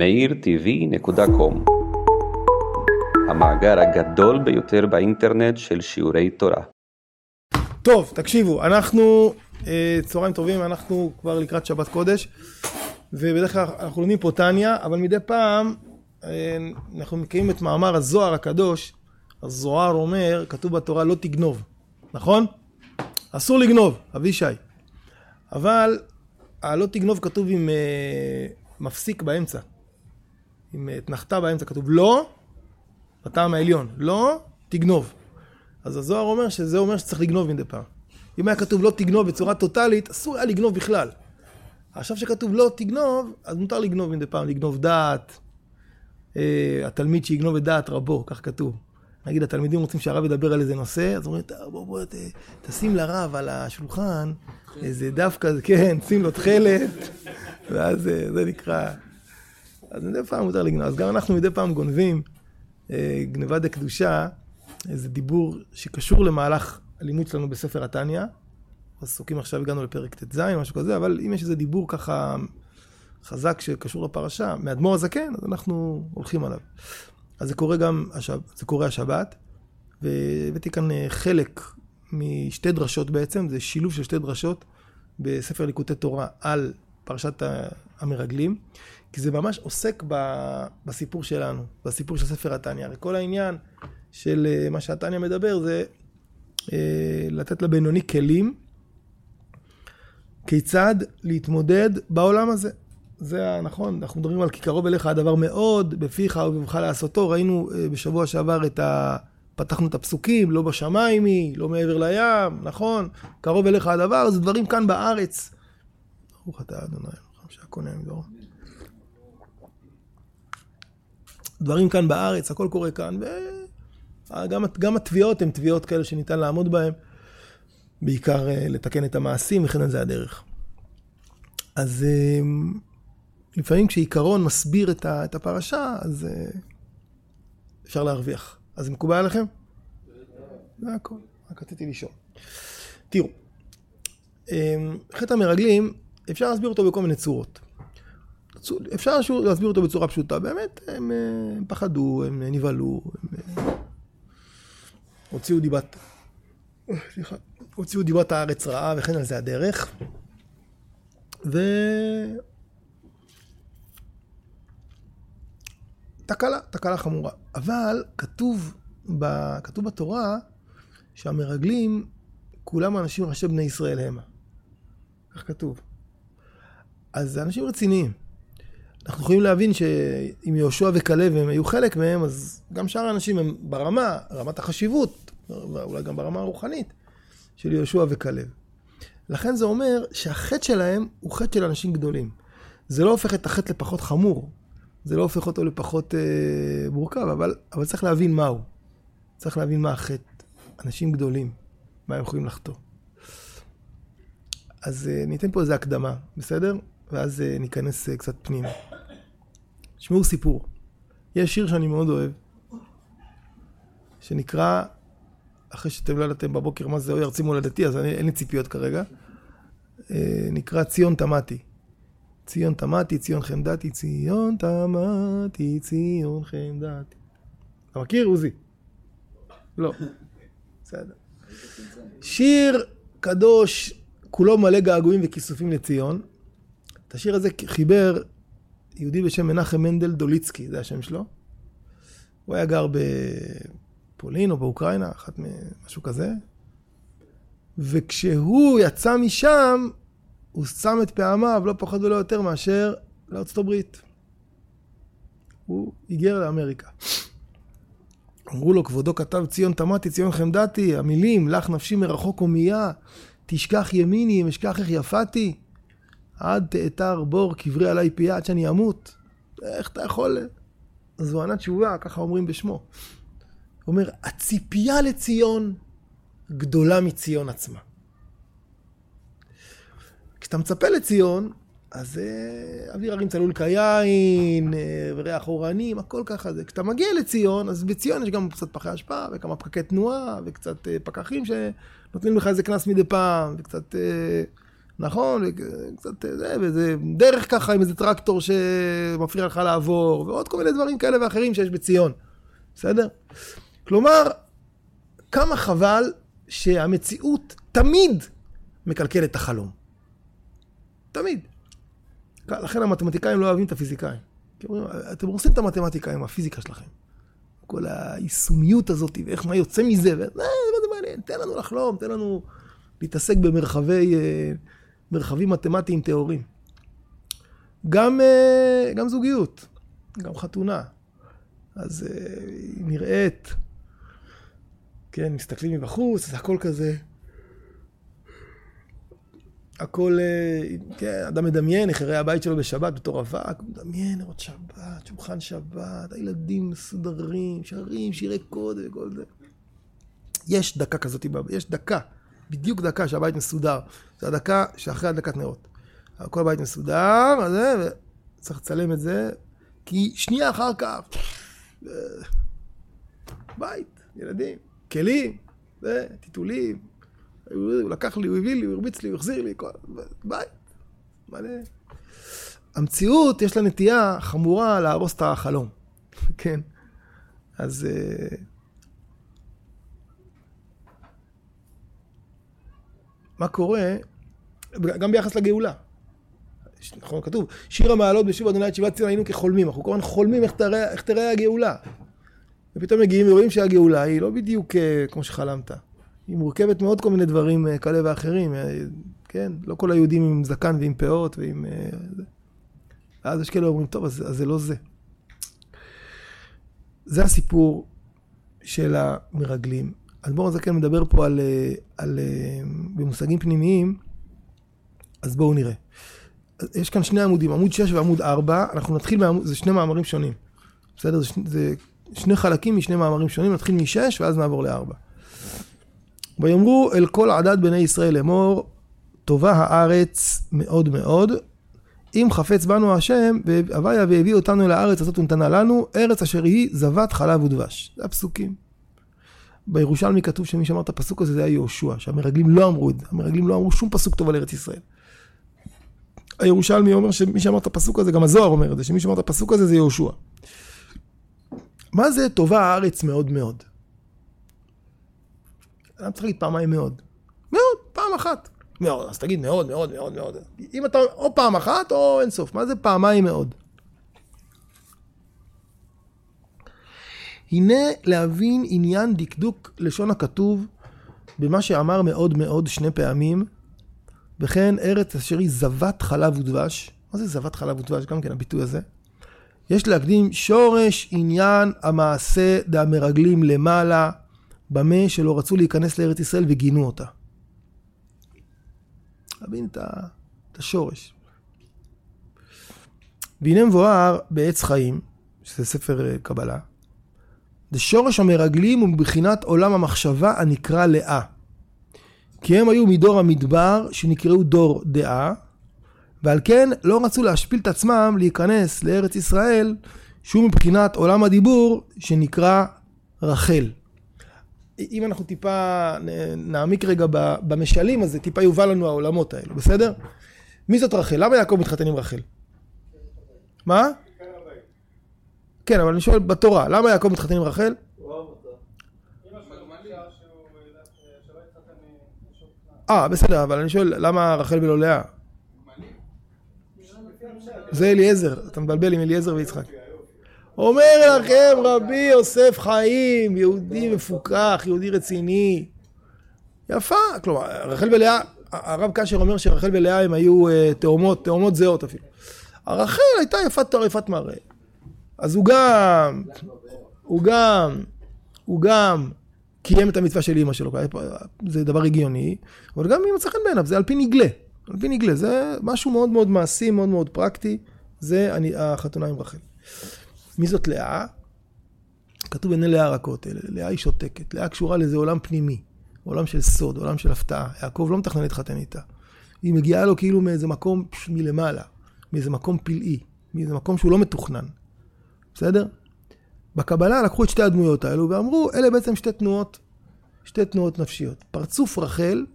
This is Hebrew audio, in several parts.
meirtv.com המאגר הגדול ביותר באינטרנט של שיעורי תורה. טוב, תקשיבו, אנחנו, אה, צהריים טובים, אנחנו כבר לקראת שבת קודש, ובדרך כלל אנחנו לומדים פה טניה, אבל מדי פעם אה, אנחנו מקיימים את מאמר הזוהר הקדוש, הזוהר אומר, כתוב בתורה לא תגנוב, נכון? אסור לגנוב, אבישי. אבל הלא תגנוב כתוב עם אה, מפסיק באמצע. עם אתנחתה באמצע כתוב לא, בטעם העליון, לא תגנוב. אז הזוהר אומר שזה אומר שצריך לגנוב מדי פעם. אם היה כתוב לא תגנוב בצורה טוטאלית, אסור היה לגנוב בכלל. עכשיו שכתוב לא תגנוב, אז מותר לגנוב מדי פעם, לגנוב דעת. אה, התלמיד שיגנוב את דעת רבו, כך כתוב. נגיד התלמידים רוצים שהרב ידבר על איזה נושא, אז אומרים, בוא בוא ת, תשים לרב על השולחן איזה דף כזה, כן, שים לו תכלת, ואז אה, זה נקרא... אז מדי פעם מותר לגנוב. אז גם אנחנו מדי פעם גונבים אה, גניבה דקדושה, איזה דיבור שקשור למהלך הלימוד שלנו בספר התניא. עסוקים עכשיו, הגענו לפרק ט"ז, משהו כזה, אבל אם יש איזה דיבור ככה חזק שקשור לפרשה, מאדמו"ר הזקן, אז אנחנו הולכים עליו. אז זה קורה גם, השב, זה קורה השבת, והבאתי כאן אה, חלק משתי דרשות בעצם, זה שילוב של שתי דרשות בספר ליקוטי תורה על פרשת המרגלים, כי זה ממש עוסק בסיפור שלנו, בסיפור של ספר התניא. הרי כל העניין של אה, מה שהתניא מדבר זה אה, לתת לבינוני כלים כיצד להתמודד בעולם הזה. זה נכון, אנחנו מדברים על כי קרוב אליך הדבר מאוד, בפיך ובבך לעשותו. ראינו אה, בשבוע שעבר את ה... פתחנו את הפסוקים, לא בשמיים היא, לא מעבר לים, נכון? קרוב אליך הדבר, זה דברים כאן בארץ. ברוך אתה אדוני, שהקונה מדור. דברים כאן בארץ, הכל קורה כאן, וגם התביעות הן תביעות כאלה שניתן לעמוד בהן, בעיקר אה, לתקן את המעשים, וכן על זה הדרך. אז אה, לפעמים כשעיקרון מסביר את הפרשה, אז אה, אפשר להרוויח. אז זה מקובל עליכם? זה הכל, רק רציתי לשאול. תראו, חטא המרגלים, אפשר להסביר אותו בכל מיני צורות. אפשר להסביר אותו בצורה פשוטה, באמת, הם, הם פחדו, הם נבהלו, הם הוציאו דיבת, סליחה, הוציאו דיבת הארץ רעה וכן על זה הדרך. ו... תקלה, תקלה חמורה. אבל כתוב, ב, כתוב בתורה שהמרגלים, כולם אנשים ראשי בני ישראל המה. כך כתוב. אז זה אנשים רציניים. אנחנו יכולים להבין שאם יהושע וכלב הם היו חלק מהם, אז גם שאר האנשים הם ברמה, רמת החשיבות, אולי גם ברמה הרוחנית, של יהושע וכלב. לכן זה אומר שהחטא שלהם הוא חטא של אנשים גדולים. זה לא הופך את החטא לפחות חמור, זה לא הופך אותו לפחות אה, מורכב, אבל, אבל צריך להבין מהו. צריך להבין מה החטא. אנשים גדולים, מה הם יכולים לחטוא. אז אה, ניתן פה איזה הקדמה, בסדר? ואז אה, ניכנס אה, קצת פנימה. תשמעו סיפור. יש שיר שאני מאוד אוהב, שנקרא, אחרי שאתם לא ידעתם בבוקר מה זה אוי ארצי מולדתי, אז אני, אין לי ציפיות כרגע, אה, נקרא ציון תמתי. ציון תמתי, ציון חמדתי, ציון תמתי, ציון חמדתי. אתה מכיר, עוזי? לא. בסדר. שיר קדוש, כולו מלא געגועים וכיסופים לציון. את השיר הזה חיבר יהודי בשם מנחם מנדל דוליצקי, זה השם שלו. הוא היה גר בפולין או באוקראינה, אחת משהו כזה. וכשהוא יצא משם, הוא שם את פעמיו לא פחות ולא יותר מאשר לארצות הברית. הוא היגר לאמריקה. אמרו לו, כבודו כתב ציון תמתי, ציון חמדתי, המילים, לך נפשי מרחוק הומייה, תשכח ימיני, אם אשכח איך יפתי, עד תאתר בור קברי עלי פיה עד שאני אמות. איך אתה יכול... אז הוא ענה תשובה, ככה אומרים בשמו. הוא אומר, הציפייה לציון גדולה מציון עצמה. כשאתה מצפה לציון, אז אה, אוויר הרים צלול כיין, אה, וריח אורנים, הכל ככה זה. כשאתה מגיע לציון, אז בציון יש גם קצת פחי אשפה, וכמה פקקי תנועה, וקצת אה, פקחים שנותנים לך איזה קנס מדי פעם, וקצת נכון? קצת זה, וזה דרך ככה עם איזה טרקטור שמפריע לך לעבור, ועוד כל מיני דברים כאלה ואחרים שיש בציון, בסדר? כלומר, כמה חבל שהמציאות תמיד מקלקלת את החלום. תמיד. לכן המתמטיקאים לא אוהבים את הפיזיקאים. אתם הורסים את המתמטיקה עם הפיזיקה שלכם. כל היישומיות הזאת, ואיך מה יוצא מזה, וזה, מה זה מעניין, תן לנו לחלום, תן לנו להתעסק במרחבי, אה, מרחבים מתמטיים טהורים. גם, אה, גם זוגיות, גם חתונה. אז אה, היא נראית, כן, מסתכלים מבחוץ, זה הכל כזה. הכל, כן, אדם מדמיין יראה הבית שלו בשבת בתור אבק, מדמיין לראות שבת, שולחן שבת, הילדים מסודרים, שרים, שירי קודם וכל זה. יש דקה כזאת, יש דקה, בדיוק דקה שהבית מסודר. זה הדקה שאחרי הדקת נרות. כל הבית מסודר, וצריך לצלם את זה, כי שנייה אחר כך, בית, ילדים, כלים, טיטולים, הוא לקח לי, הוא הביא לי, הוא הרביץ לי, הוא החזיר לי, כל... בית, מלא. המציאות, יש לה נטייה חמורה להרוס את החלום, כן? אז... מה קורה, גם ביחס לגאולה. נכון, כתוב, שיר המעלות בשוב אדוני את שיבת ציון היינו כחולמים, אנחנו כל הזמן חולמים איך תראה, איך תראה הגאולה. ופתאום מגיעים ורואים שהגאולה היא לא בדיוק אה, כמו שחלמת. היא מורכבת מאוד כל מיני דברים אה, כאלה ואחרים, אה, כן? לא כל היהודים עם זקן ועם פאות ועם... ואז יש כאלה אומרים, טוב, אז, אז זה לא זה. זה הסיפור של המרגלים. אדמו"ר הזקן מדבר פה על, על, במושגים פנימיים, אז בואו נראה. יש כאן שני עמודים, עמוד 6 ועמוד 4, אנחנו נתחיל, מעמוד, זה שני מאמרים שונים. בסדר? זה, זה שני חלקים משני מאמרים שונים, נתחיל מ-6 ואז נעבור ל-4. ויאמרו אל כל עדת בני ישראל לאמור, טובה הארץ מאוד מאוד, אם חפץ בנו השם, הוויה והביא אותנו אל הארץ הזאת ונתנה לנו, ארץ אשר היא זבת חלב ודבש. זה הפסוקים. בירושלמי כתוב שמי שאמר את הפסוק הזה זה היה יהושע, שהמרגלים לא אמרו את זה, המרגלים לא אמרו שום פסוק טוב על ארץ ישראל. הירושלמי אומר שמי שאמר את הפסוק הזה, גם הזוהר אומר את זה, שמי שאמר את הפסוק הזה זה יהושע. מה זה טובה הארץ מאוד מאוד? למה צריך להגיד פעמיים מאוד? מאוד, פעם אחת. מאוד, אז תגיד מאוד, מאוד, מאוד, מאוד. אם אתה או פעם אחת או אין סוף, מה זה פעמיים מאוד? הנה להבין עניין דקדוק לשון הכתוב במה שאמר מאוד מאוד שני פעמים, וכן ארץ אשר היא זבת חלב ודבש. מה זה זבת חלב ודבש? גם כן הביטוי הזה. יש להקדים שורש עניין המעשה דהמרגלים למעלה, במה שלא רצו להיכנס לארץ ישראל וגינו אותה. להבין את, את השורש. והנה מבואר בעץ חיים, שזה ספר אה, קבלה, זה שורש המרגלים הוא מבחינת עולם המחשבה הנקרא לאה. כי הם היו מדור המדבר שנקראו דור דעה, ועל כן לא רצו להשפיל את עצמם להיכנס לארץ ישראל, שהוא מבחינת עולם הדיבור שנקרא רחל. אם אנחנו טיפה נעמיק רגע במשלים, אז זה טיפה יובא לנו העולמות האלו, בסדר? מי זאת רחל? למה יעקב מתחתן עם רחל? מה? כן, אבל אני שואל בתורה, למה יעקב מתחתן עם רחל? אה, בסדר, אבל אני שואל, למה רחל ולא לאה? זה אליעזר, אתה מבלבל עם אליעזר ויצחק. אומר לכם רבי יוסף חיים, יהודי מפוקח, יהודי רציני. יפה, כלומר, רחל ולאה, הרב קשר אומר שרחל ולאה הם היו אה, תאומות, תאומות זהות אפילו. הרחל הייתה יפת תואר, יפת מראה. אז הוא גם, הוא גם, הוא גם קיים את המצווה של אימא שלו, זה דבר הגיוני, אבל גם אם מצא חן בעיניו, זה על פי נגלה. על פי נגלה, זה משהו מאוד מאוד מעשי, מאוד מאוד פרקטי, זה אני, החתונה עם רחל. מי זאת לאה? כתוב בעיני לאה רכות, לאה היא שותקת, לאה קשורה לאיזה עולם פנימי, עולם של סוד, עולם של הפתעה. יעקב לא מתכנן להתחתן איתה. היא מגיעה לו כאילו מאיזה מקום מלמעלה, מאיזה מקום פלאי, מאיזה מקום שהוא לא מתוכנן. בסדר? בקבלה לקחו את שתי הדמויות האלו ואמרו, אלה בעצם שתי תנועות, שתי תנועות נפשיות. פרצוף רחל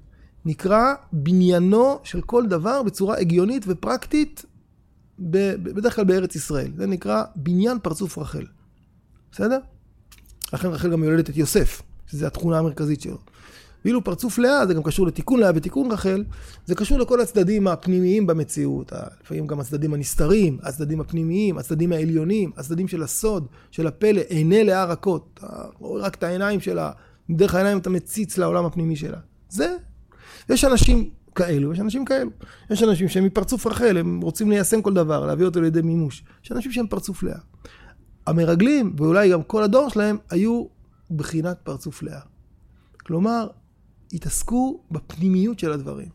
נקרא בניינו של כל דבר בצורה הגיונית ופרקטית, בדרך כלל בארץ ישראל. זה נקרא בניין פרצוף רחל. בסדר? לכן רחל גם יולדת את יוסף, שזו התכונה המרכזית שלו. ואילו פרצוף לאה, זה גם קשור לתיקון לאה ותיקון רחל, זה קשור לכל הצדדים הפנימיים במציאות, לפעמים גם הצדדים הנסתרים, הצדדים הפנימיים, הצדדים העליונים, הצדדים של הסוד, של הפלא, עיני לאה רכות, רואה רק את העיניים שלה, דרך העיניים אתה מציץ לעולם הפנימי שלה. זה, יש אנשים כאלו, יש אנשים כאלו. יש אנשים שהם מפרצוף רחל, הם רוצים ליישם כל דבר, להביא אותו לידי מימוש. יש אנשים שהם פרצוף לאה. המרגלים, ואולי גם כל הדור שלהם, היו בחינת פרצוף לאה. כלומר, התעסקו בפנימיות של הדברים.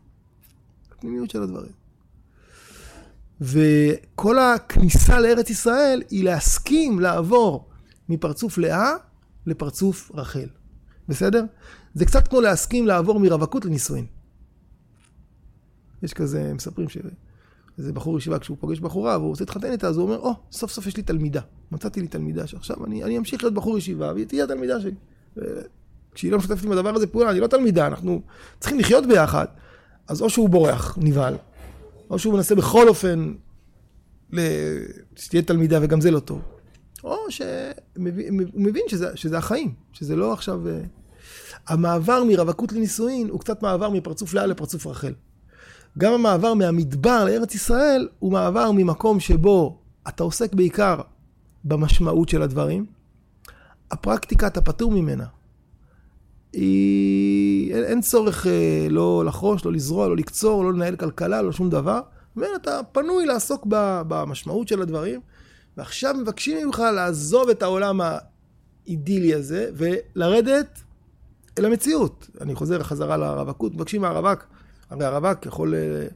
בפנימיות של הדברים. וכל הכניסה לארץ ישראל היא להסכים לעבור מפרצוף לאה לפרצוף רחל. בסדר? זה קצת כמו להסכים לעבור מרווקות לנישואין. יש כזה, מספרים שאיזה בחור ישיבה, כשהוא פוגש בחורה והוא רוצה להתחתן איתה, אז הוא אומר, או, oh, סוף סוף יש לי תלמידה. מצאתי לי תלמידה שעכשיו אני, אני אמשיך להיות בחור ישיבה והיא תהיה התלמידה שלי. כשהיא לא משתפת עם הדבר הזה פעולה, אני לא תלמידה, אנחנו צריכים לחיות ביחד. אז או שהוא בורח, נבהל, או שהוא מנסה בכל אופן שתהיה תלמידה וגם זה לא טוב. או שהוא מבין שזה, שזה החיים, שזה לא עכשיו... אה, המעבר מרווקות לנישואין הוא קצת מעבר מפרצוף לאה לפרצוף רחל. גם המעבר מהמדבר לארץ ישראל הוא מעבר ממקום שבו אתה עוסק בעיקר במשמעות של הדברים. הפרקטיקה אתה פטור ממנה. היא... אין, אין צורך אה, לא לחרוש, לא לזרוע, לא לקצור, לא לנהל כלכלה, לא שום דבר. ואתה פנוי לעסוק במשמעות של הדברים, ועכשיו מבקשים ממך לעזוב את העולם האידילי הזה ולרדת אל המציאות. אני חוזר חזרה לרווקות, מבקשים מהרווק, הרי הרווק יכול אה,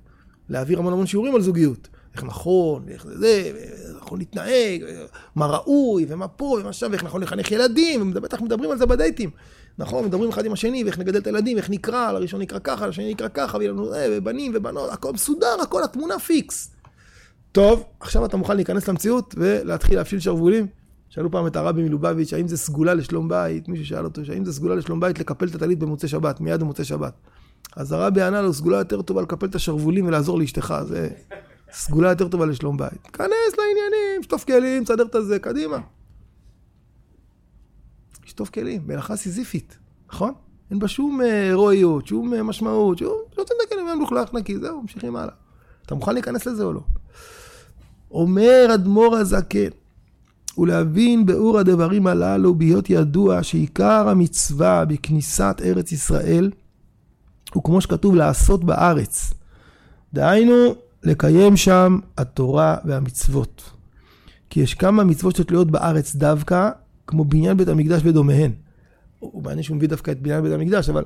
להעביר המון המון שיעורים על זוגיות. איך נכון, איך זה, איך נכון להתנהג, מה ראוי, ומה פה, ומה שם, ואיך נכון לחנך ילדים, ובטח מדברים על זה בדייטים. נכון, מדברים אחד עם השני, ואיך נגדל את הילדים, איך נקרא, לראשון נקרא ככה, לשני נקרא ככה, ויהיה לנו אה, ובנים ובנות, הכל מסודר, הכל התמונה פיקס. טוב, עכשיו אתה מוכן להיכנס למציאות ולהתחיל להפשיל שרוולים? שאלו פעם את הרבי מלובביץ', האם זה סגולה לשלום בית? מישהו שאל אותו, האם זה סגולה לשלום בית לקפל את הטלית במוצאי שבת, מיד במוצאי שבת. אז הרבי ענה לו, סגולה יותר טובה לקפל את השרוולים ולעזור לאשתך, זה סגולה יותר טובה לשלום בית. כנס לעניינים, שטוף כלים, תסדר את הזה, קדימה. שטוף כלים, מלאכה סיזיפית, נכון? אין בה שום הירואיות, אה, שום אה, משמעות, שום... לא רוצה את הכלים, אין מלוכלך נקי, זהו, ממשיכים הלאה. אתה מוכן להיכנס לזה או לא? אומר אדמו"ר הזקן, ולהבין באור הדברים הללו, בהיות ידוע שעיקר המצווה בכניסת ארץ ישראל, הוא כמו שכתוב לעשות בארץ. דהיינו, לקיים שם התורה והמצוות. כי יש כמה מצוות שתלויות בארץ דווקא, כמו בניין בית המקדש ודומיהן. הוא מעניין שהוא מביא דווקא את בניין בית המקדש, אבל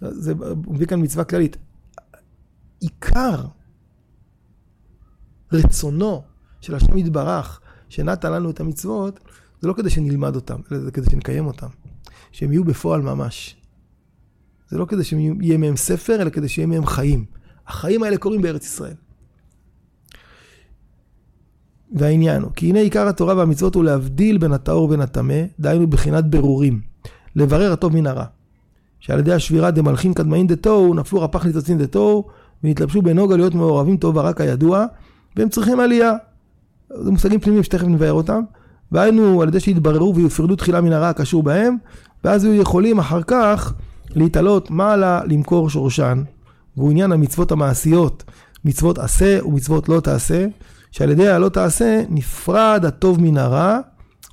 זה, הוא מביא כאן מצווה כללית. עיקר רצונו של השם יתברך, שנתן לנו את המצוות, זה לא כדי שנלמד אותם, אלא זה כדי שנקיים אותם. שהם יהיו בפועל ממש. זה לא כדי שיהיה מהם ספר, אלא כדי שיהיה מהם חיים. החיים האלה קורים בארץ ישראל. והעניין הוא, כי הנה עיקר התורה והמצוות הוא להבדיל בין הטהור ובין הטמא, דהיינו בחינת ברורים, לברר הטוב מן הרע. שעל ידי השבירה דמלכין קדמאין דתוהו, נפלו רפ"ח ניצוצין דתוהו, ונתלבשו בנוגה להיות מעורבים טוב ורע כידוע, והם צריכים עלייה. זה מושגים פנימיים שתכף נבהר אותם. והיינו על ידי שיתבררו ויופרדו תחילה מן הרע הקשור בהם, ואז יהיו יכולים אחר כך להתעלות מעלה למכור שורשן. והוא עניין המצוות המעשיות, מצוות עשה ומצוות לא תעשה, שעל ידי הלא תעשה נפרד הטוב מן הרע,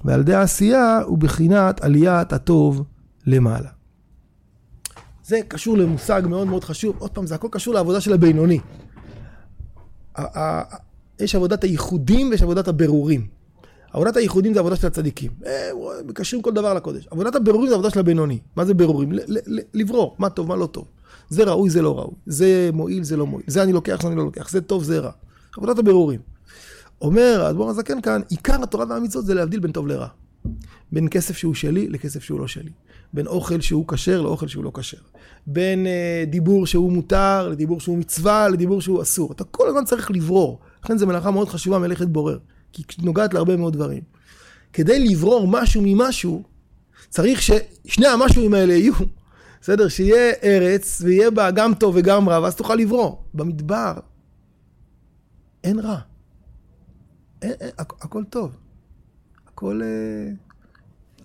ועל ידי העשייה הוא בחינת עליית הטוב למעלה. זה קשור למושג מאוד מאוד חשוב, עוד פעם, זה הכל קשור לעבודה של הבינוני. יש עבודת הייחודים ויש עבודת הבירורים. עבודת הייחודים זה עבודה של הצדיקים. אה, מקשרים כל דבר לקודש. עבודת הבירורים זה עבודה של הבינוני. מה זה בירורים? לברור, מה טוב, מה לא טוב. זה ראוי, זה לא ראוי. זה מועיל, זה לא מועיל. זה אני לוקח, זה אני לא לוקח. זה טוב, זה רע. עבודת הבירורים. אומר האדמו"ר הזקן כאן, עיקר התורה והמצוות זה להבדיל בין טוב לרע. בין כסף שהוא שלי לכסף שהוא לא שלי. בין אוכל שהוא כשר לאוכל שהוא לא כשר. בין אה, דיבור שהוא מותר לדיבור שהוא מצווה לדיבור שהוא אסור. אתה כל הזמן צריך לברור. לכן זו מלאכה מאוד חשובה, מלאכת בורר. כי היא נוגעת להרבה מאוד דברים. כדי לברור משהו ממשהו, צריך ששני המשהוים האלה יהיו. בסדר? שיהיה ארץ ויהיה בה גם טוב וגם רע, ואז תוכל לברוא. במדבר אין רע. אין, אין, הכ- הכל טוב. הכל, אה,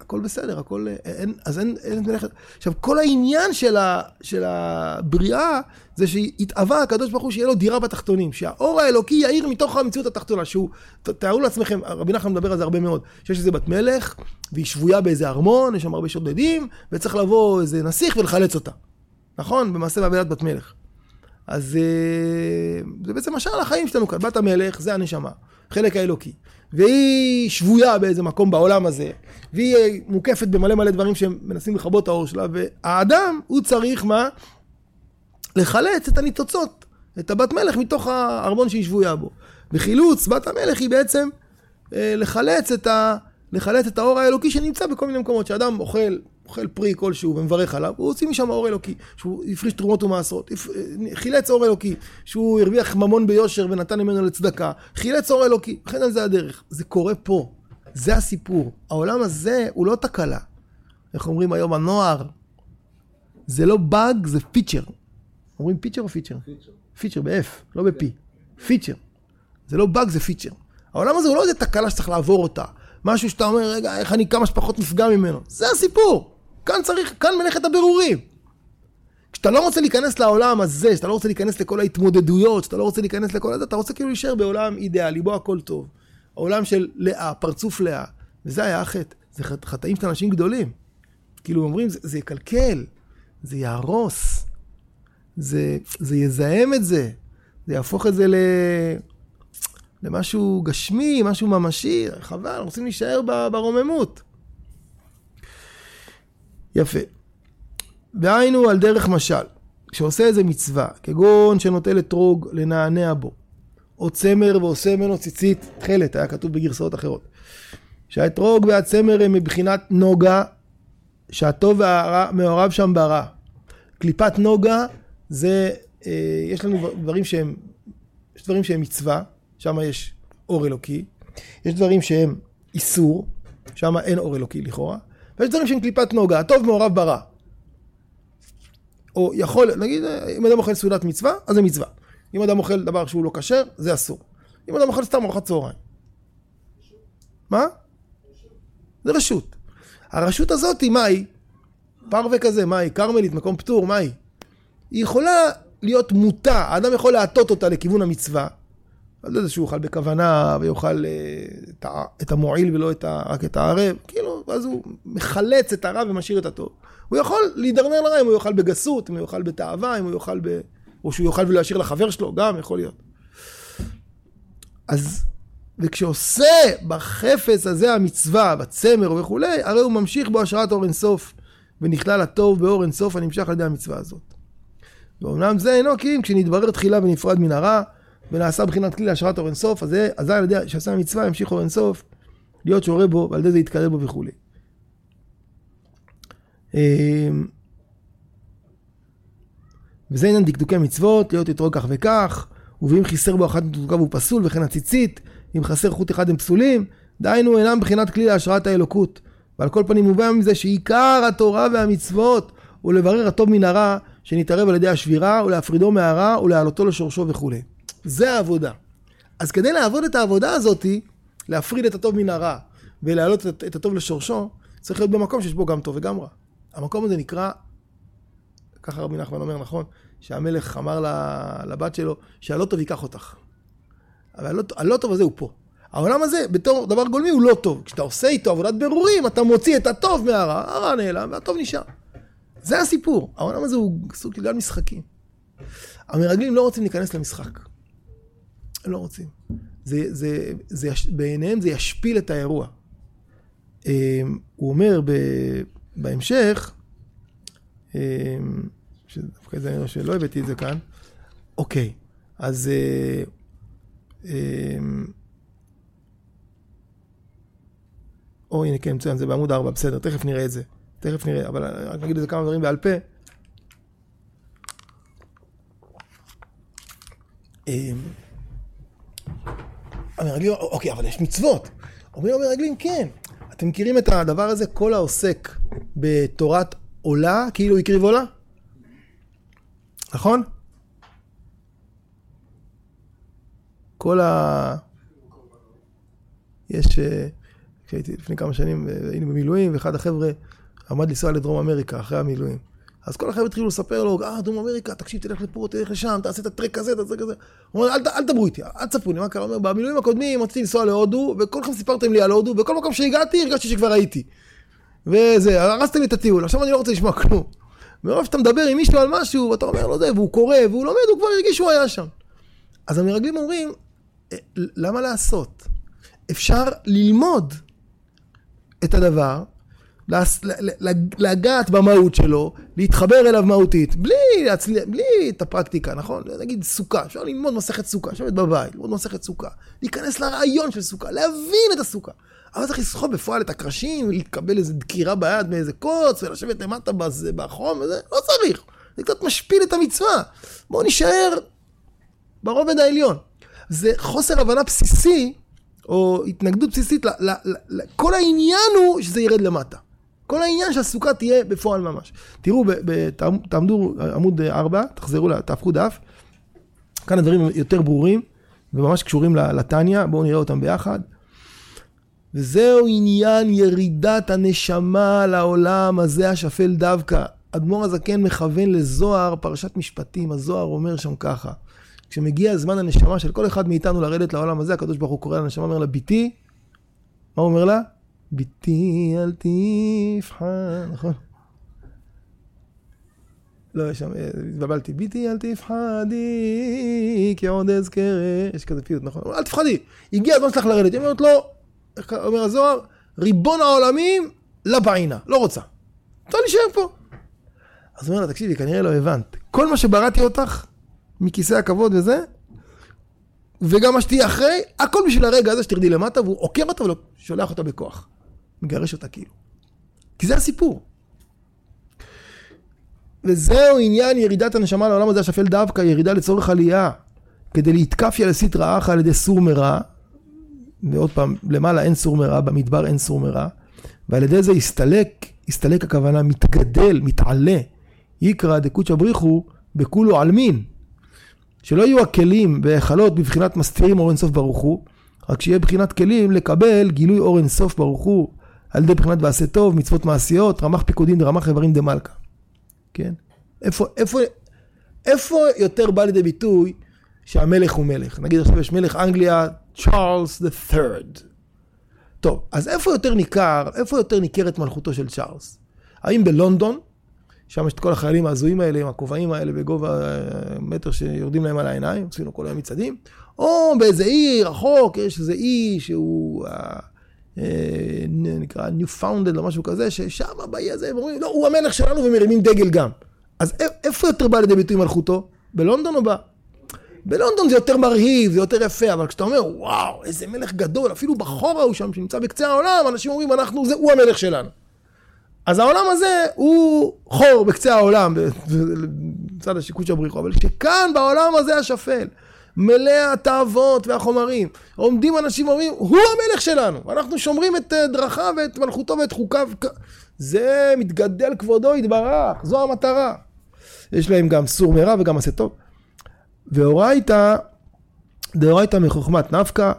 הכל בסדר, הכל... אה, אין, אז אין, אין מלאכת... עכשיו, כל העניין של, ה, של הבריאה זה שיתאווה הקדוש ברוך הוא שיהיה לו דירה בתחתונים, שהאור האלוקי יאיר מתוך המציאות התחתונה, שהוא... ת- תארו לעצמכם, רבי נחמן מדבר על זה הרבה מאוד, שיש איזה בת מלך, והיא שבויה באיזה ארמון, יש שם הרבה שודדים, וצריך לבוא איזה נסיך ולחלץ אותה. נכון? במעשה בעבודת בת מלך. אז אה, זה בעצם משל החיים שלנו כאן. בת המלך זה הנשמה, חלק האלוקי. והיא שבויה באיזה מקום בעולם הזה, והיא אה, מוקפת במלא מלא דברים שהם מנסים לכבות את האור שלה, והאדם, הוא צריך מה? לחלץ את הניצוצות, את הבת מלך מתוך הארמון שהיא שבויה בו. בחילוץ, בת המלך היא בעצם אה, לחלץ את, ה, לחלץ את האור האלוקי שנמצא בכל מיני מקומות. שאדם אוכל, אוכל פרי כלשהו ומברך עליו, הוא הוציא משם אור אלוקי. שהוא הפריש תרומות ומעשרות, אה, חילץ אור אלוקי. שהוא הרוויח ממון ביושר ונתן ממנו לצדקה, חילץ אור אלוקי. לכן על זה הדרך. זה קורה פה. זה הסיפור. העולם הזה הוא לא תקלה. איך אומרים היום הנוער? זה לא באג, זה feature. אומרים feature או פיצ'ר? feature ב-F, לא ב-P. feature. זה לא באג, זה feature. העולם הזה הוא לא איזה תקלה שצריך לעבור אותה. משהו שאתה אומר, רגע, איך אני כמה שפחות נפגע ממנו. זה הסיפור. כאן צריך, כאן מלאכת הבירורים. כשאתה לא רוצה להיכנס לעולם הזה, כשאתה לא רוצה להיכנס לכל ההתמודדויות, כשאתה לא רוצה להיכנס לכל הזה, אתה רוצה כאילו להישאר בעולם אידיאלי, בו הכל טוב. העולם של לאה, פרצוף לאה. וזה היה החטא. זה חט- חטאים של אנשים גדולים. כאילו אומרים, זה, זה יקלקל, זה יהרוס, זה, זה יזהם את זה, זה יהפוך את זה ל... למשהו גשמי, משהו ממשי, חבל, רוצים להישאר ברוממות. יפה. והיינו על דרך משל, כשעושה איזה מצווה, כגון שנוטל אתרוג לנענע בו, או צמר ועושה ממנו ציצית תכלת, היה כתוב בגרסאות אחרות. שהאתרוג והצמר הם מבחינת נוגה, שהטוב והרע מעורב שם ברע. קליפת נוגה זה, אה, יש לנו דברים שהם, יש דברים שהם מצווה, שם יש אור אלוקי, יש דברים שהם איסור, שם אין אור אלוקי לכאורה, ויש דברים שהם קליפת נוגה, הטוב מעורב ברע. או יכול, נגיד, אם אדם אוכל סעודת מצווה, אז זה מצווה. אם אדם אוכל דבר שהוא לא כשר, זה אסור. אם אדם אוכל סתם ארוחת צהריים. מה? זה רשות. הרשות הזאת, מה היא? פרווה כזה, מה היא? כרמלית, מקום פטור, מה היא? היא יכולה להיות מוטה, האדם יכול להטות אותה לכיוון המצווה, על זה שהוא יאכל בכוונה ויאכל אה, את המועיל ולא את ה, רק את הערב, כאילו, ואז הוא מחלץ את הרע ומשאיר את הטוב. הוא יכול להידרדר לרע אם הוא יאכל בגסות, אם הוא יאכל בתאווה, אם הוא יאכל ב... או שהוא יאכל ולהשאיר לחבר שלו, גם יכול להיות. אז, וכשעושה בחפץ הזה המצווה, בצמר וכולי, הרי הוא ממשיך בו השראת אור אינסוף, ונכלל הטוב באור אינסוף הנמשך על ידי המצווה הזאת. ואומנם זה אינו כי אם כשנתברר תחילה ונפרד מן הרע, ונעשה בחינת כלי להשראת אור אינסוף, אז זה, אזי על ידי שעשה המצווה ימשיך אור אינסוף להיות שורה בו, ועל ידי זה יתקרב בו וכולי. אמ, וזה עניין דקדוקי מצוות, להיות אתרוג כך וכך, ואם חיסר בו אחת מדקדוקיו הוא פסול, וכן הציצית, אם חסר חוט אחד הם פסולים, דהיינו אינם בחינת כלי להשראת האלוקות. ועל כל פנים מובא מזה שעיקר התורה והמצוות הוא לברר הטוב מן הרע, שנתערב על ידי השבירה, ולהפרידו מהרע, ולהעלותו לשורשו וכולי. זה העבודה. אז כדי לעבוד את העבודה הזאתי, להפריד את הטוב מן הרע, ולהעלות את, את הטוב לשורשו, צריך להיות במקום שיש בו גם טוב וגם רע. המקום הזה נקרא, ככה רבי נחמן אומר, נכון? שהמלך אמר לבת שלו, שהלא טוב ייקח אותך. אבל הלא, הלא טוב הזה הוא פה. העולם הזה, בתור דבר גולמי, הוא לא טוב. כשאתה עושה איתו עבודת בירורים, אתה מוציא את הטוב מהרע, הרע נעלם והטוב נשאר. זה הסיפור. העולם הזה הוא סוג של גן משחקים. המרגלים לא רוצים להיכנס למשחק. הם לא רוצים. זה, זה, זה, יש- בעיניהם זה ישפיל את האירוע. אמ, הוא אומר ב, בהמשך, אמ, שדווקא זה שלא הבאתי את זה כאן, אוקיי, אז אה, או הנה כן מצוין, זה בעמוד 4, בסדר, תכף נראה את זה, תכף נראה, אבל רק נגיד איזה כמה דברים בעל פה. המרגלים, אוקיי, אבל יש מצוות. אומרים המרגלים, כן. אתם מכירים את הדבר הזה? כל העוסק בתורת עולה כאילו הקריב עולה? נכון? כל ה... יש... אה, כשהייתי לפני כמה שנים, אה, היינו במילואים, ואחד החבר'ה עמד לנסוע לדרום אמריקה אחרי המילואים. אז כל החבר'ה התחילו לספר לו, אה, דרום אמריקה, תקשיב, תלך לפה, תלך לשם, תעשה את הטרק הזה, תעשה כזה. הוא אומר, אל, אל דברו איתי, אל תספרו לי, מה קרה? הוא אומר, במילואים הקודמים רציתי לנסוע להודו, וכולכם סיפרתם לי על הודו, וכל מקום שהגעתי הרגשתי שכבר הייתי. וזה, הרסתם לי את הטיול, עכשיו אני לא רוצה לשמוע כלום. מרוב שאתה מדבר עם מישהו על משהו, ואתה אומר לו זה, והוא קורא, והוא לומד, הוא כבר הרגיש שהוא היה שם. אז המרגלים אומרים, "אה, למה לעשות? אפשר ללמוד את הדבר, לגעת במהות שלו, להתחבר אליו מהותית, בלי, להצליח, בלי את הפרקטיקה, נכון? נגיד סוכה, אפשר ללמוד מסכת סוכה, לשבת בבית, ללמוד מסכת סוכה, להיכנס לרעיון של סוכה, להבין את הסוכה. אבל צריך לסחוב בפועל את הקרשים, לקבל איזה דקירה ביד מאיזה קוץ, ולשבת למטה בזה, בחום וזה, לא צריך. זה קצת משפיל את המצווה. בואו נישאר ברובד העליון. זה חוסר הבנה בסיסי, או התנגדות בסיסית, ל, ל, ל, ל, כל העניין הוא שזה ירד למטה. כל העניין שהסוכה תהיה בפועל ממש. תראו, תעמדו עמוד 4, תחזרו, תהפכו דף. כאן הדברים יותר ברורים, וממש קשורים לתניא, בואו נראה אותם ביחד. וזהו עניין ירידת הנשמה לעולם הזה השפל דווקא. אדמו"ר הזקן מכוון לזוהר, פרשת משפטים, הזוהר אומר שם ככה. כשמגיע זמן הנשמה של כל אחד מאיתנו לרדת לעולם הזה, הקדוש ברוך הוא קורא לנשמה, אומר לה, ביתי, מה הוא אומר לה? ביתי אל תבחן, נכון? לא, יש שם, אה, התבלבלתי, ביתי אל תפחדי, כי עוד אזכרה, יש כזה פיוט, נכון? אל תפחדי, הגיע הזמן שלך לרדת, היא אומרת לו, איך אומר הזוהר, ריבון העולמים, לה בעינה, לא רוצה. רוצה להישאר פה. אז הוא אומר לה, תקשיבי, כנראה לא הבנת. כל מה שבראתי אותך, מכיסא הכבוד וזה, וגם מה שתהיה אחרי, הכל בשביל הרגע הזה שתרדי למטה, והוא עוקר אותה ושולח אותה בכוח. מגרש אותה כאילו. כי זה הסיפור. וזהו עניין ירידת הנשמה לעולם הזה השפל דווקא, ירידה לצורך עלייה. כדי להתקפיה לסטרא אחא על ידי סור מרע, ועוד פעם, למעלה אין סור מרע, במדבר אין סור מרע, ועל ידי זה הסתלק, הסתלק הכוונה, מתגדל, מתעלה, יקרא דקוצ'ה בריחו בכולו עלמין. שלא יהיו הכלים והיכלות בבחינת מסתירים אור אינסוף ברוך הוא, רק שיהיה בחינת כלים לקבל גילוי אור אינסוף ברוך הוא, על ידי בחינת ועשה טוב, מצוות מעשיות, רמ"ח פיקודין ורמ"ח איברים דמלכה. כן? איפה, איפה, איפה יותר בא לידי ביטוי שהמלך הוא מלך? נגיד עכשיו יש מלך אנגליה, צ'ארלס the third. טוב, אז איפה יותר ניכר, איפה יותר ניכרת מלכותו של צ'ארלס? האם בלונדון, שם יש את כל החיילים ההזויים האלה, עם הכובעים האלה בגובה אה, מטר שיורדים להם על העיניים, עושים לו כל היום מצעדים, או באיזה אי רחוק, יש איזה אי שהוא אה, נקרא Newfoundland או משהו כזה, ששם באי הזה הם אומרים, לא, הוא המלך שלנו ומרימים דגל גם. אז איפה יותר בא לידי ביטוי מלכותו? בלונדון או ב... בלונדון זה יותר מרהיב, זה יותר יפה, אבל כשאתה אומר, וואו, איזה מלך גדול, אפילו בחור ההוא שם, שנמצא בקצה העולם, אנשים אומרים, אנחנו, זה, הוא המלך שלנו. אז העולם הזה הוא חור בקצה העולם, בצד השיקוש הבריחו, אבל שכאן בעולם הזה השפל, מלא התאוות והחומרים, עומדים אנשים ואומרים, הוא המלך שלנו, אנחנו שומרים את אה, דרכיו ואת מלכותו ואת חוקיו, זה מתגדל כבודו יתברך, זו המטרה. יש להם גם סור מרע וגם עשה טוב. ואורייתא, דאורייתא מחוכמת נפקא,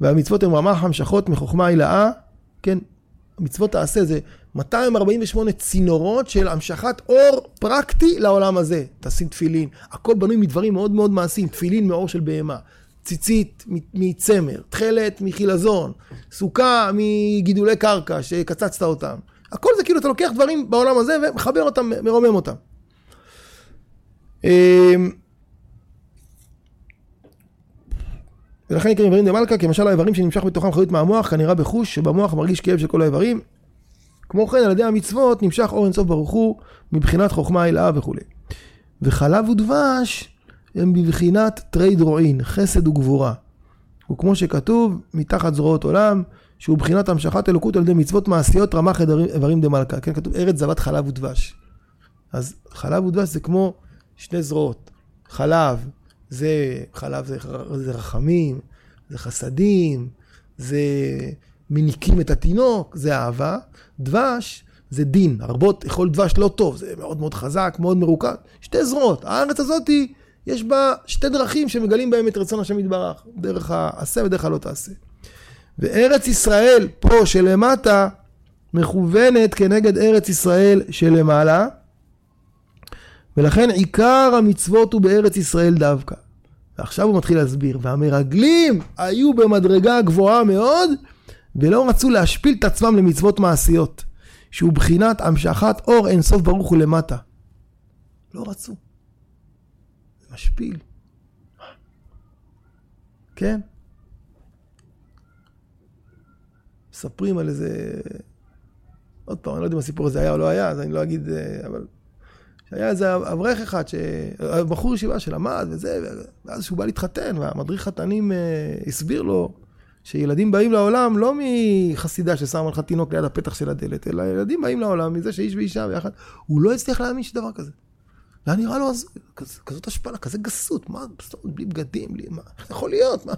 והמצוות הן רמ"ח המשכות מחוכמה הילאה, כן, מצוות תעשה זה 248 צינורות של המשכת אור פרקטי לעולם הזה. תשים תפילין, הכל בנוי מדברים מאוד מאוד מעשיים, תפילין מאור של בהמה, ציצית מצמר, תכלת מחילזון, סוכה מגידולי קרקע שקצצת אותם. הכל זה כאילו אתה לוקח דברים בעולם הזה ומחבר אותם, מרומם אותם. אמ, ולכן נקראים איברים דמלכה, כמשל האיברים שנמשך בתוכם חיות מהמוח, כנראה בחוש, שבמוח מרגיש כאב של כל האיברים. כמו כן, על ידי המצוות נמשך אור אינסוף ברוך הוא, מבחינת חוכמה הילאה וכולי. וחלב ודבש הם בבחינת תרי דרועין, חסד וגבורה. וכמו שכתוב, מתחת זרועות עולם, שהוא בחינת המשכת אלוקות על ידי מצוות מעשיות רמ"ח איברים דמלכה. כן, כתוב ארץ זבת חלב ודבש. אז חלב ודבש זה כמו שני זרועות. חלב זה, חלב זה, זה רחמים, זה חסדים, זה מניקים את התינוק, זה אהבה. דבש זה דין, הרבות אכול דבש לא טוב, זה מאוד מאוד חזק, מאוד מרוכז. שתי זרועות, הארץ הזאתי, יש בה שתי דרכים שמגלים בהם את רצון השם יתברך, דרך העשה ודרך הלא תעשה. וארץ ישראל פה שלמטה מכוונת כנגד ארץ ישראל שלמעלה, ולכן עיקר המצוות הוא בארץ ישראל דווקא. ועכשיו הוא מתחיל להסביר, והמרגלים היו במדרגה גבוהה מאוד, ולא רצו להשפיל את עצמם למצוות מעשיות, שהוא בחינת המשכת אור אין סוף ברוך הוא למטה. לא רצו. זה משפיל. כן? מספרים על איזה... עוד פעם, אני לא יודע אם הסיפור הזה היה או לא היה, אז אני לא אגיד, אה, אבל... שהיה איזה אברך אחד, ש... בחור ישיבה שלמד וזה, ואז כשהוא בא להתחתן, והמדריך חתנים אה, הסביר לו שילדים באים לעולם לא מחסידה ששמה לך תינוק ליד הפתח של הדלת, אלא ילדים באים לעולם מזה שאיש ואישה ביחד. הוא לא הצליח להאמין שדבר כזה. זה היה נראה לו אז, כז, כזאת השפלה, כזה גסות, מה, בלי בגדים, בלי, מה, איך יכול להיות, מה?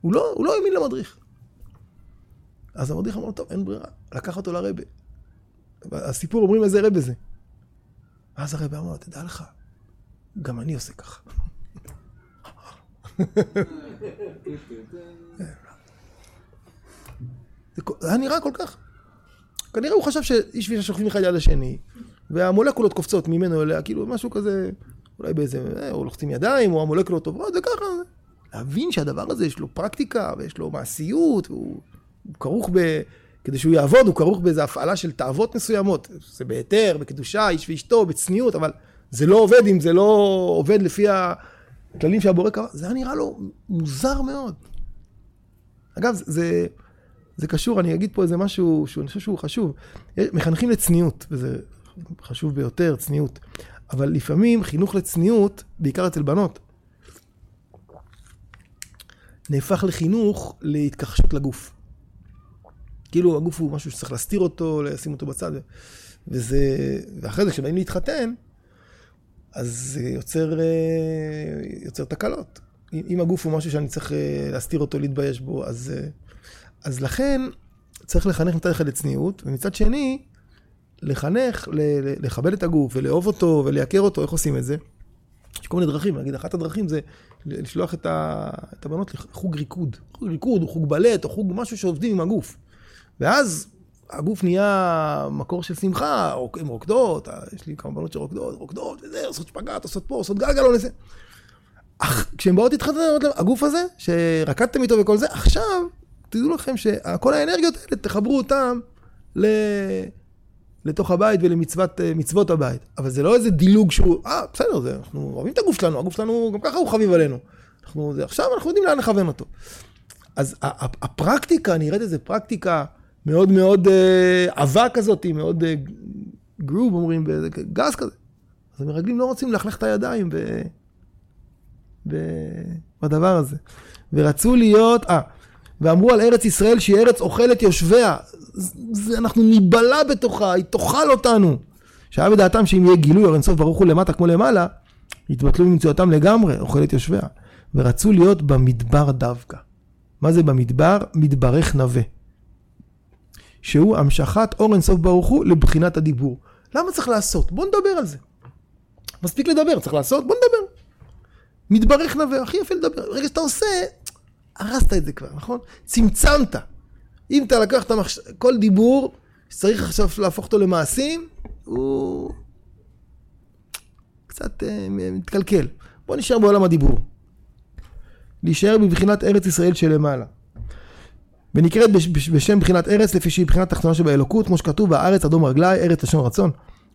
הוא לא, הוא לא האמין למדריך. אז המדריך אמר לו, טוב, אין ברירה, לקח אותו לרבה. הסיפור אומרים איזה רבה זה. ואז הרב אמר לו, תדע לך, גם אני עושה ככה. זה היה נראה כל כך. כנראה הוא חשב שאיש ואישה שוכבים אחד ליד השני, והמולקולות קופצות ממנו אליה, כאילו משהו כזה, אולי באיזה, אה, או לוחצים ידיים, או המולקולות עוברות, זה ככה. להבין שהדבר הזה יש לו פרקטיקה, ויש לו מעשיות, והוא כרוך ב... כדי שהוא יעבוד, הוא כרוך באיזו הפעלה של תאוות מסוימות. זה בהיתר, בקדושה, איש ואשתו, בצניעות, אבל זה לא עובד אם זה לא עובד לפי הכללים שהבורא קבע. זה היה נראה לו מוזר מאוד. אגב, זה, זה קשור, אני אגיד פה איזה משהו שאני חושב שהוא חשוב. מחנכים לצניעות, וזה חשוב ביותר, צניעות. אבל לפעמים חינוך לצניעות, בעיקר אצל בנות, נהפך לחינוך להתכחשות לגוף. כאילו הגוף הוא משהו שצריך להסתיר אותו, לשים אותו בצד. וזה, ואחרי זה כשבאים להתחתן, אז זה יוצר, אה, יוצר תקלות. אם הגוף הוא משהו שאני צריך אה, להסתיר אותו, להתבייש בו, אז, אה, אז לכן צריך לחנך מצד אחד לצניעות, ומצד שני, לחנך, לכבד את הגוף ולאהוב אותו ולייקר אותו, איך עושים את זה? יש כל מיני דרכים, נגיד אחת הדרכים זה לשלוח את, ה, את הבנות לחוג ריקוד. חוג ריקוד או חוג בלט או חוג משהו שעובדים עם הגוף. ואז הגוף נהיה מקור של שמחה, הן רוקדות, יש לי כמה בנות שרוקדות, רוקדות, וזה, עושות שפגאט, עושות פה, עושות גלגלון לזה. אך כשהן באות להתחתן, הגוף הזה, שרקדתם איתו וכל זה, עכשיו, תדעו לכם שכל האנרגיות האלה, תחברו אותם ל... לתוך הבית ולמצוות הבית. אבל זה לא איזה דילוג שהוא, אה, בסדר, זה, אנחנו אוהבים את הגוף שלנו, הגוף שלנו גם ככה הוא חביב עלינו. אנחנו, זה, עכשיו אנחנו יודעים לאן לכוון אותו. אז הפרקטיקה, נראית איזה פרקטיקה מאוד מאוד אה, עבה כזאת, מאוד אה, גרוב אומרים, גז כזה. אז המרגלים לא רוצים ללכלך את הידיים ב, ב, בדבר הזה. ורצו להיות, אה, ואמרו על ארץ ישראל שהיא ארץ אוכלת יושביה. זה, אנחנו ניבלע בתוכה, היא תאכל אותנו. שהיה בדעתם שאם יהיה גילוי אור אינסוף ברוך הוא למטה כמו למעלה, יתבטלו ממציאותם לגמרי, אוכלת יושביה. ורצו להיות במדבר דווקא. מה זה במדבר? מדברך נווה. שהוא המשכת אור אינסוף ברוך הוא לבחינת הדיבור. למה צריך לעשות? בוא נדבר על זה. מספיק לדבר, צריך לעשות? בוא נדבר. מתברך נווה, הכי יפה לדבר. ברגע שאתה עושה, הרסת את זה כבר, נכון? צמצמת. אם אתה לקחת מחש... כל דיבור שצריך עכשיו להפוך אותו למעשים, הוא קצת uh, מתקלקל. בוא נשאר בעולם הדיבור. להישאר בבחינת ארץ ישראל שלמעלה. ונקראת בשם בחינת ארץ, לפי שהיא בחינת תחתונה שבאלוקות, כמו שכתוב בארץ אדום רגלי, ארץ לשון רצון.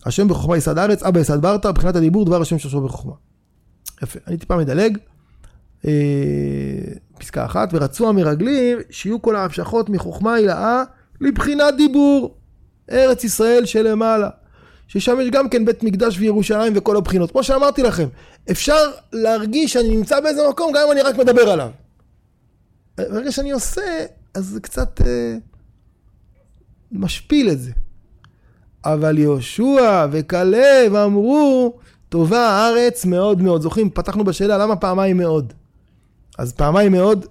השם בחוכמה יסד ארץ, אבא יסד ברתא, בחינת הדיבור, דבר השם שושו בחוכמה. יפה, אני טיפה מדלג. אה, פסקה אחת, ורצו המרגלים שיהיו כל ההמשכות מחוכמה הילאה לבחינת דיבור. ארץ ישראל שלמעלה. ששם יש גם כן בית מקדש וירושלים וכל הבחינות. כמו שאמרתי לכם, אפשר להרגיש שאני נמצא באיזה מקום גם אם אני רק מדבר עליו. ברגע שאני עושה, אז זה קצת אה, משפיל את זה. אבל יהושע וכלב אמרו, טובה הארץ מאוד מאוד. זוכרים, פתחנו בשאלה למה פעמיים מאוד. אז פעמיים מאוד,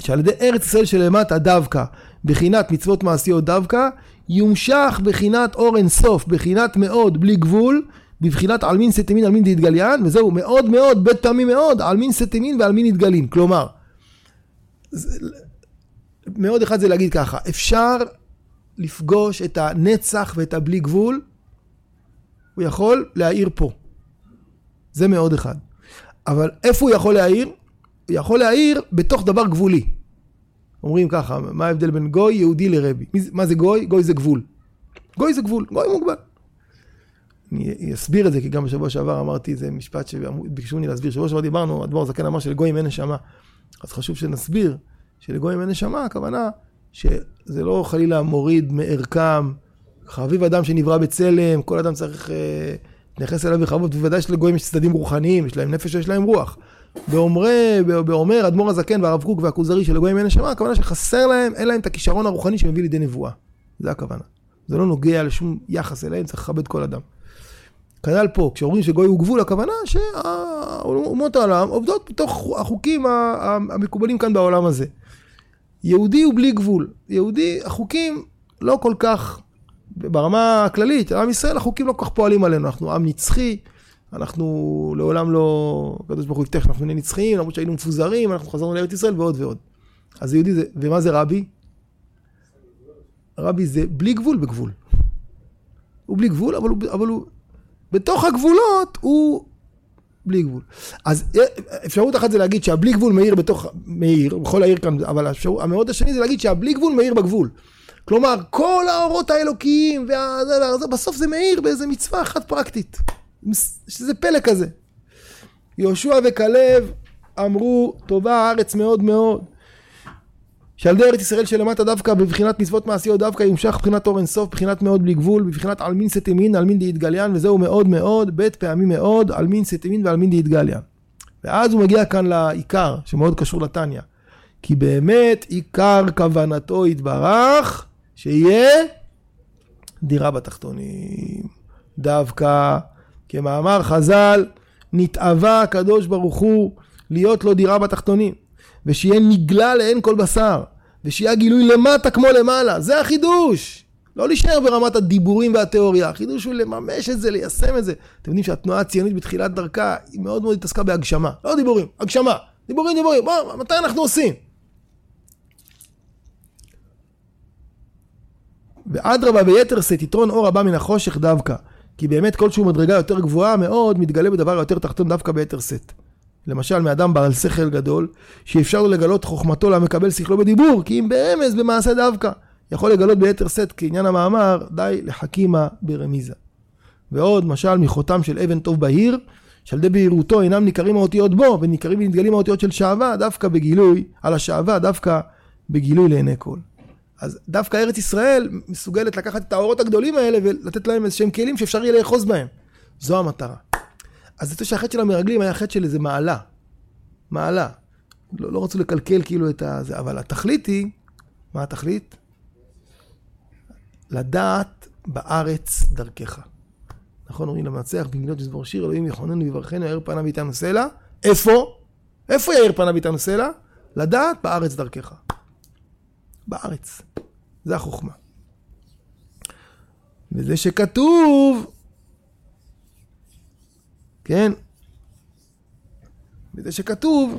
שעל ידי ארץ ישראל שלמטה דווקא, בחינת מצוות מעשיות דווקא, יומשך בחינת אור אינסוף, בחינת מאוד בלי גבול, בבחינת עלמין סתימין עלמין דאתגליין, וזהו מאוד מאוד, בית פעמים מאוד, עלמין סתימין ועלמין דאתגליין. כלומר, מאוד אחד זה להגיד ככה, אפשר לפגוש את הנצח ואת הבלי גבול, הוא יכול להעיר פה. זה מאוד אחד. אבל איפה הוא יכול להעיר? הוא יכול להעיר בתוך דבר גבולי. אומרים ככה, מה ההבדל בין גוי יהודי לרבי? מה זה גוי? גוי זה גבול. גוי זה גבול, גוי מוגבל. אני אסביר את זה, כי גם בשבוע שעבר אמרתי איזה משפט שביקשו ממני להסביר. שבוע שעבר דיברנו, אדמו"ר זקן אמר שלגויים אין נשמה. אז חשוב שנסביר שלגויים אין נשמה, הכוונה שזה לא חלילה מוריד מערכם. חביב אדם שנברא בצלם, כל אדם צריך אה, להתייחס אליו בכבוד, בוודאי שלגויים יש צדדים רוחניים, יש להם נפש ויש להם רוח. באומר אדמו"ר הזקן והרב קוק והכוזרי שלגויים אין נשמה, הכוונה שחסר להם, אין להם את הכישרון הרוחני שמביא לידי נבואה. זה הכוונה. זה לא נוגע לשום יחס אליהם, צריך לכבד כל אדם. כנ"ל פה, כשאומרים שגוי הוא גבול, הכוונה שאומות העולם עובדות בתוך החוקים המקובלים כאן בעולם הזה. יהודי הוא בלי גבול. יהודי, החוקים לא כל כך, ברמה הכללית, עם ישראל, החוקים לא כל כך פועלים עלינו. אנחנו עם נצחי, אנחנו לעולם לא, הקדוש ברוך הוא הבטיח שאנחנו נהיה נצחיים, למרות שהיינו מפוזרים, אנחנו חזרנו לארץ ישראל ועוד ועוד. אז יהודי זה, ומה זה רבי? רבי זה בלי גבול בגבול. הוא בלי גבול, אבל הוא, אבל הוא בתוך הגבולות הוא בלי גבול. אז אפשרות אחת זה להגיד שהבלי גבול מאיר בתוך, מאיר, בכל העיר כאן, אבל האפשרות, המאוד השני זה להגיד שהבלי גבול מאיר בגבול. כלומר, כל האורות האלוקיים, וה... בסוף זה מאיר באיזה מצווה אחת פרקטית. שזה פלא כזה. יהושע וכלב אמרו, טובה הארץ מאוד מאוד. שעל ידי ארץ ישראל שלמטה דווקא בבחינת מצוות מעשיות דווקא ימשך בבחינת אור אינסוף, בבחינת מאוד בלי גבול, בבחינת עלמין סתימין, עלמין דאתגליין, וזהו מאוד מאוד, בית פעמים מאוד, עלמין סתימין ועלמין דאתגליין. ואז הוא מגיע כאן לעיקר, שמאוד קשור לתניא. כי באמת עיקר כוונתו יתברך, שיהיה דירה בתחתונים. דווקא, כמאמר חז"ל, נתאווה הקדוש ברוך הוא להיות לו דירה בתחתונים. ושיהיה נגלה לעין כל בשר, ושיהיה גילוי למטה כמו למעלה, זה החידוש. לא להישאר ברמת הדיבורים והתיאוריה, החידוש הוא לממש את זה, ליישם את זה. אתם יודעים שהתנועה הציונית בתחילת דרכה, היא מאוד מאוד התעסקה בהגשמה. לא דיבורים, הגשמה. דיבורים, דיבורים, בוא, מתי אנחנו עושים? ואדרבה ביתר שאת יתרון אור הבא מן החושך דווקא. כי באמת כלשהו מדרגה יותר גבוהה מאוד, מתגלה בדבר יותר תחתון דווקא ביתר שאת. למשל מאדם בעל שכל גדול, שאפשר לו לגלות חוכמתו למקבל שכלו בדיבור, כי אם ברמז במעשה דווקא, יכול לגלות ביתר שאת כעניין המאמר, די לחכימה ברמיזה. ועוד, משל מחותם של אבן טוב בהיר, שעל ידי בהירותו אינם ניכרים האותיות בו, וניכרים ונתגלים האותיות של שעווה, דווקא בגילוי, על השעווה, דווקא בגילוי לעיני כל. אז דווקא ארץ ישראל מסוגלת לקחת את האורות הגדולים האלה ולתת להם איזה שהם כלים שאפשר יהיה לאחוז בהם. זו המטרה. אז זה שהחטא של המרגלים היה חטא של איזה מעלה. מעלה. לא, לא רצו לקלקל כאילו את ה... אבל התכלית היא, מה התכלית? לדעת בארץ דרכך. נכון, אומרים למנצח, בגנות מזמור שיר, אלוהים יכוננו ויברכנו, יאיר פניו איתנו סלע. איפה? איפה יאיר פניו איתנו סלע? לדעת בארץ דרכך. בארץ. זה החוכמה. וזה שכתוב, כן? וזה שכתוב,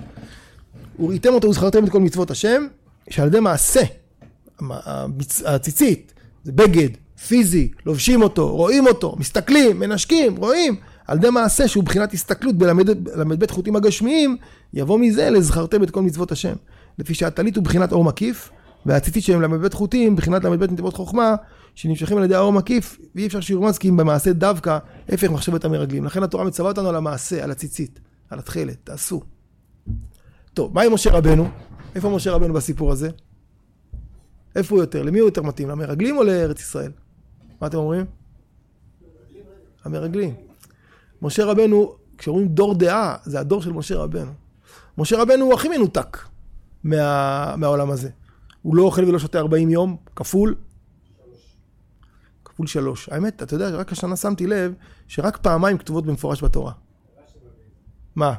וראיתם אותו וזכרתם את כל מצוות השם, שעל ידי מעשה, הציצית, זה בגד, פיזי, לובשים אותו, רואים אותו, מסתכלים, מנשקים, רואים, על ידי מעשה שהוא בחינת הסתכלות בל"ב חוטים הגשמיים, יבוא מזה לזכרתם את כל מצוות השם. לפי שהטלית הוא בחינת אור מקיף, והציצית שהם ל"ב חוטים, בחינת ל"ב נתיבות חוכמה, שנמשכים על ידי האור מקיף, ואי אפשר שירומז כי אם במעשה דווקא, הפך מחשבת המרגלים. לכן התורה מצווה אותנו על המעשה, על הציצית, על התכלת, תעשו. טוב, מה עם משה רבנו? איפה משה רבנו בסיפור הזה? איפה הוא יותר? למי הוא יותר מתאים? למרגלים או לארץ ישראל? מה אתם אומרים? המרגלים. משה רבנו, כשאומרים דור דעה, זה הדור של משה רבנו. משה רבנו הוא הכי מנותק מה, מהעולם הזה. הוא לא אוכל ולא שותה 40 יום, כפול. כפול שלוש. האמת, אתה יודע, רק השנה שמתי לב שרק פעמיים כתובות במפורש בתורה. מה?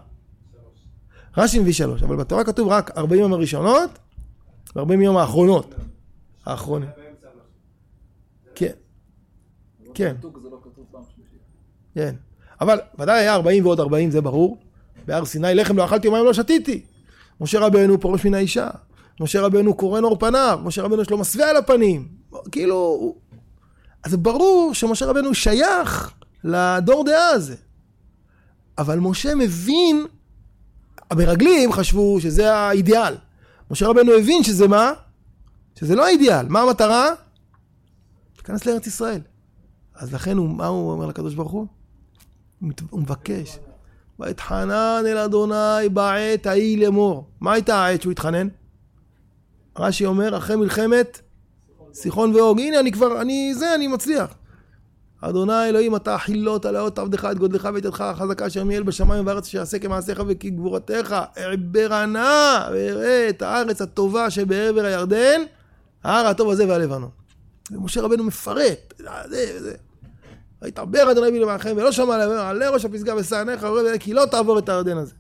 רש"י מביא שלוש, אבל בתורה כתוב רק 40 יום הראשונות ו-40 יום האחרונות. האחרונים. כן. שלישית. כן. אבל ודאי היה 40 ועוד 40, זה ברור. בהר סיני לחם לא אכלתי ומים לא שתיתי. משה רבנו פורש מן האישה. משה רבנו קורן עור פניו. משה רבנו יש לו מסווה על הפנים. כאילו... אז ברור שמשה רבנו שייך לדור דעה הזה. אבל משה מבין, המרגלים חשבו שזה האידיאל. משה רבנו הבין שזה מה? שזה לא האידיאל. מה המטרה? להיכנס לארץ ישראל. אז לכן הוא, מה הוא אומר לקדוש ברוך הוא? הוא מבקש. ואתחנן אל אדוני בעת ההיא לאמור. מה הייתה העת שהוא התחנן? רש"י אומר, אחרי מלחמת סיחון ואוג. הנה, אני כבר, אני זה, אני מצליח. אדוני אלוהים, אתה חילות על האות עבדך את גודלך ואת ידך החזקה אשר מיעל בשמיים ובארץ שיעשה כמעשיך וכגבורתך. אעברה נא ואראה את הארץ הטובה שבעבר הירדן, ההר הטוב הזה והלבנון. ומשה רבנו מפרט, זה, זה. ויתעבר אדוני בי למענכם ולא שמע להם, עלה ראש הפסגה וראה כי לא תעבור את הירדן הזה.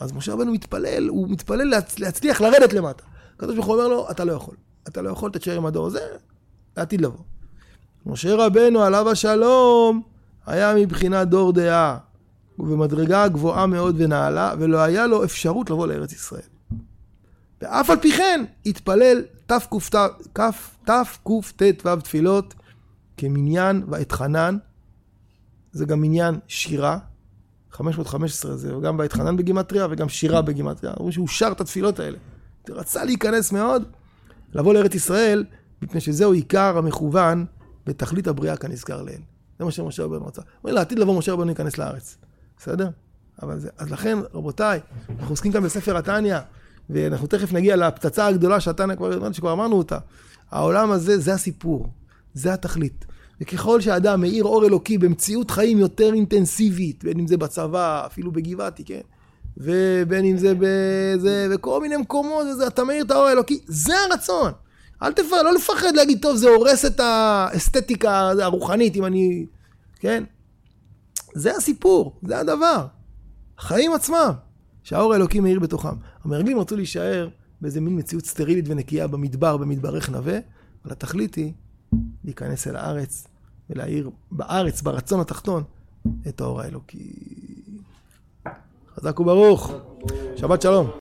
אז משה רבנו מתפלל, הוא מתפלל להצ... להצליח לרדת למטה. הקדוש ברוך הוא אומר לו, אתה לא יכול. אתה לא יכול, תתשאר עם הדור הזה, לעתיד לבוא. משה רבנו עליו השלום היה מבחינת דור דעה ובמדרגה גבוהה מאוד ונעלה ולא היה לו אפשרות לבוא לארץ ישראל. ואף על פי כן התפלל תקט"ו תפילות כמניין ואתחנן, זה גם מניין שירה, 515 זה גם ואתחנן בגימטריה וגם שירה בגימטריה, אמרו שהוא שר את התפילות האלה. רצה להיכנס מאוד, לבוא לארץ ישראל, מפני שזהו עיקר המכוון בתכלית הבריאה כנזכר לעיל. זה מה שמשה רבנו רצה. הוא אומר לעתיד לבוא משה רבנו להיכנס לארץ, בסדר? אבל זה, אז לכן, רבותיי, אנחנו עוסקים כאן בספר התניא, ואנחנו תכף נגיע לפצצה הגדולה שהתניא כבר, שכבר אמרנו אותה. העולם הזה, זה הסיפור, זה התכלית. וככל שאדם מאיר אור אלוקי במציאות חיים יותר אינטנסיבית, בין אם זה בצבא, אפילו בגבעתי, כן? ובין אם זה בזה, בכל מיני מקומות, וזה, אתה מאיר את האור האלוקי, זה הרצון. אל תפחד, לא לפחד להגיד, טוב, זה הורס את האסתטיקה הרוחנית, אם אני... כן? זה הסיפור, זה הדבר. החיים עצמם, שהאור האלוקי מאיר בתוכם. המרגלים רצו להישאר באיזה מין מציאות סטרילית ונקייה במדבר, במדברך נווה, אבל התכלית היא להיכנס אל הארץ ולהאיר בארץ, ברצון התחתון, את האור האלוקי. חזק וברוך. שבת שלום.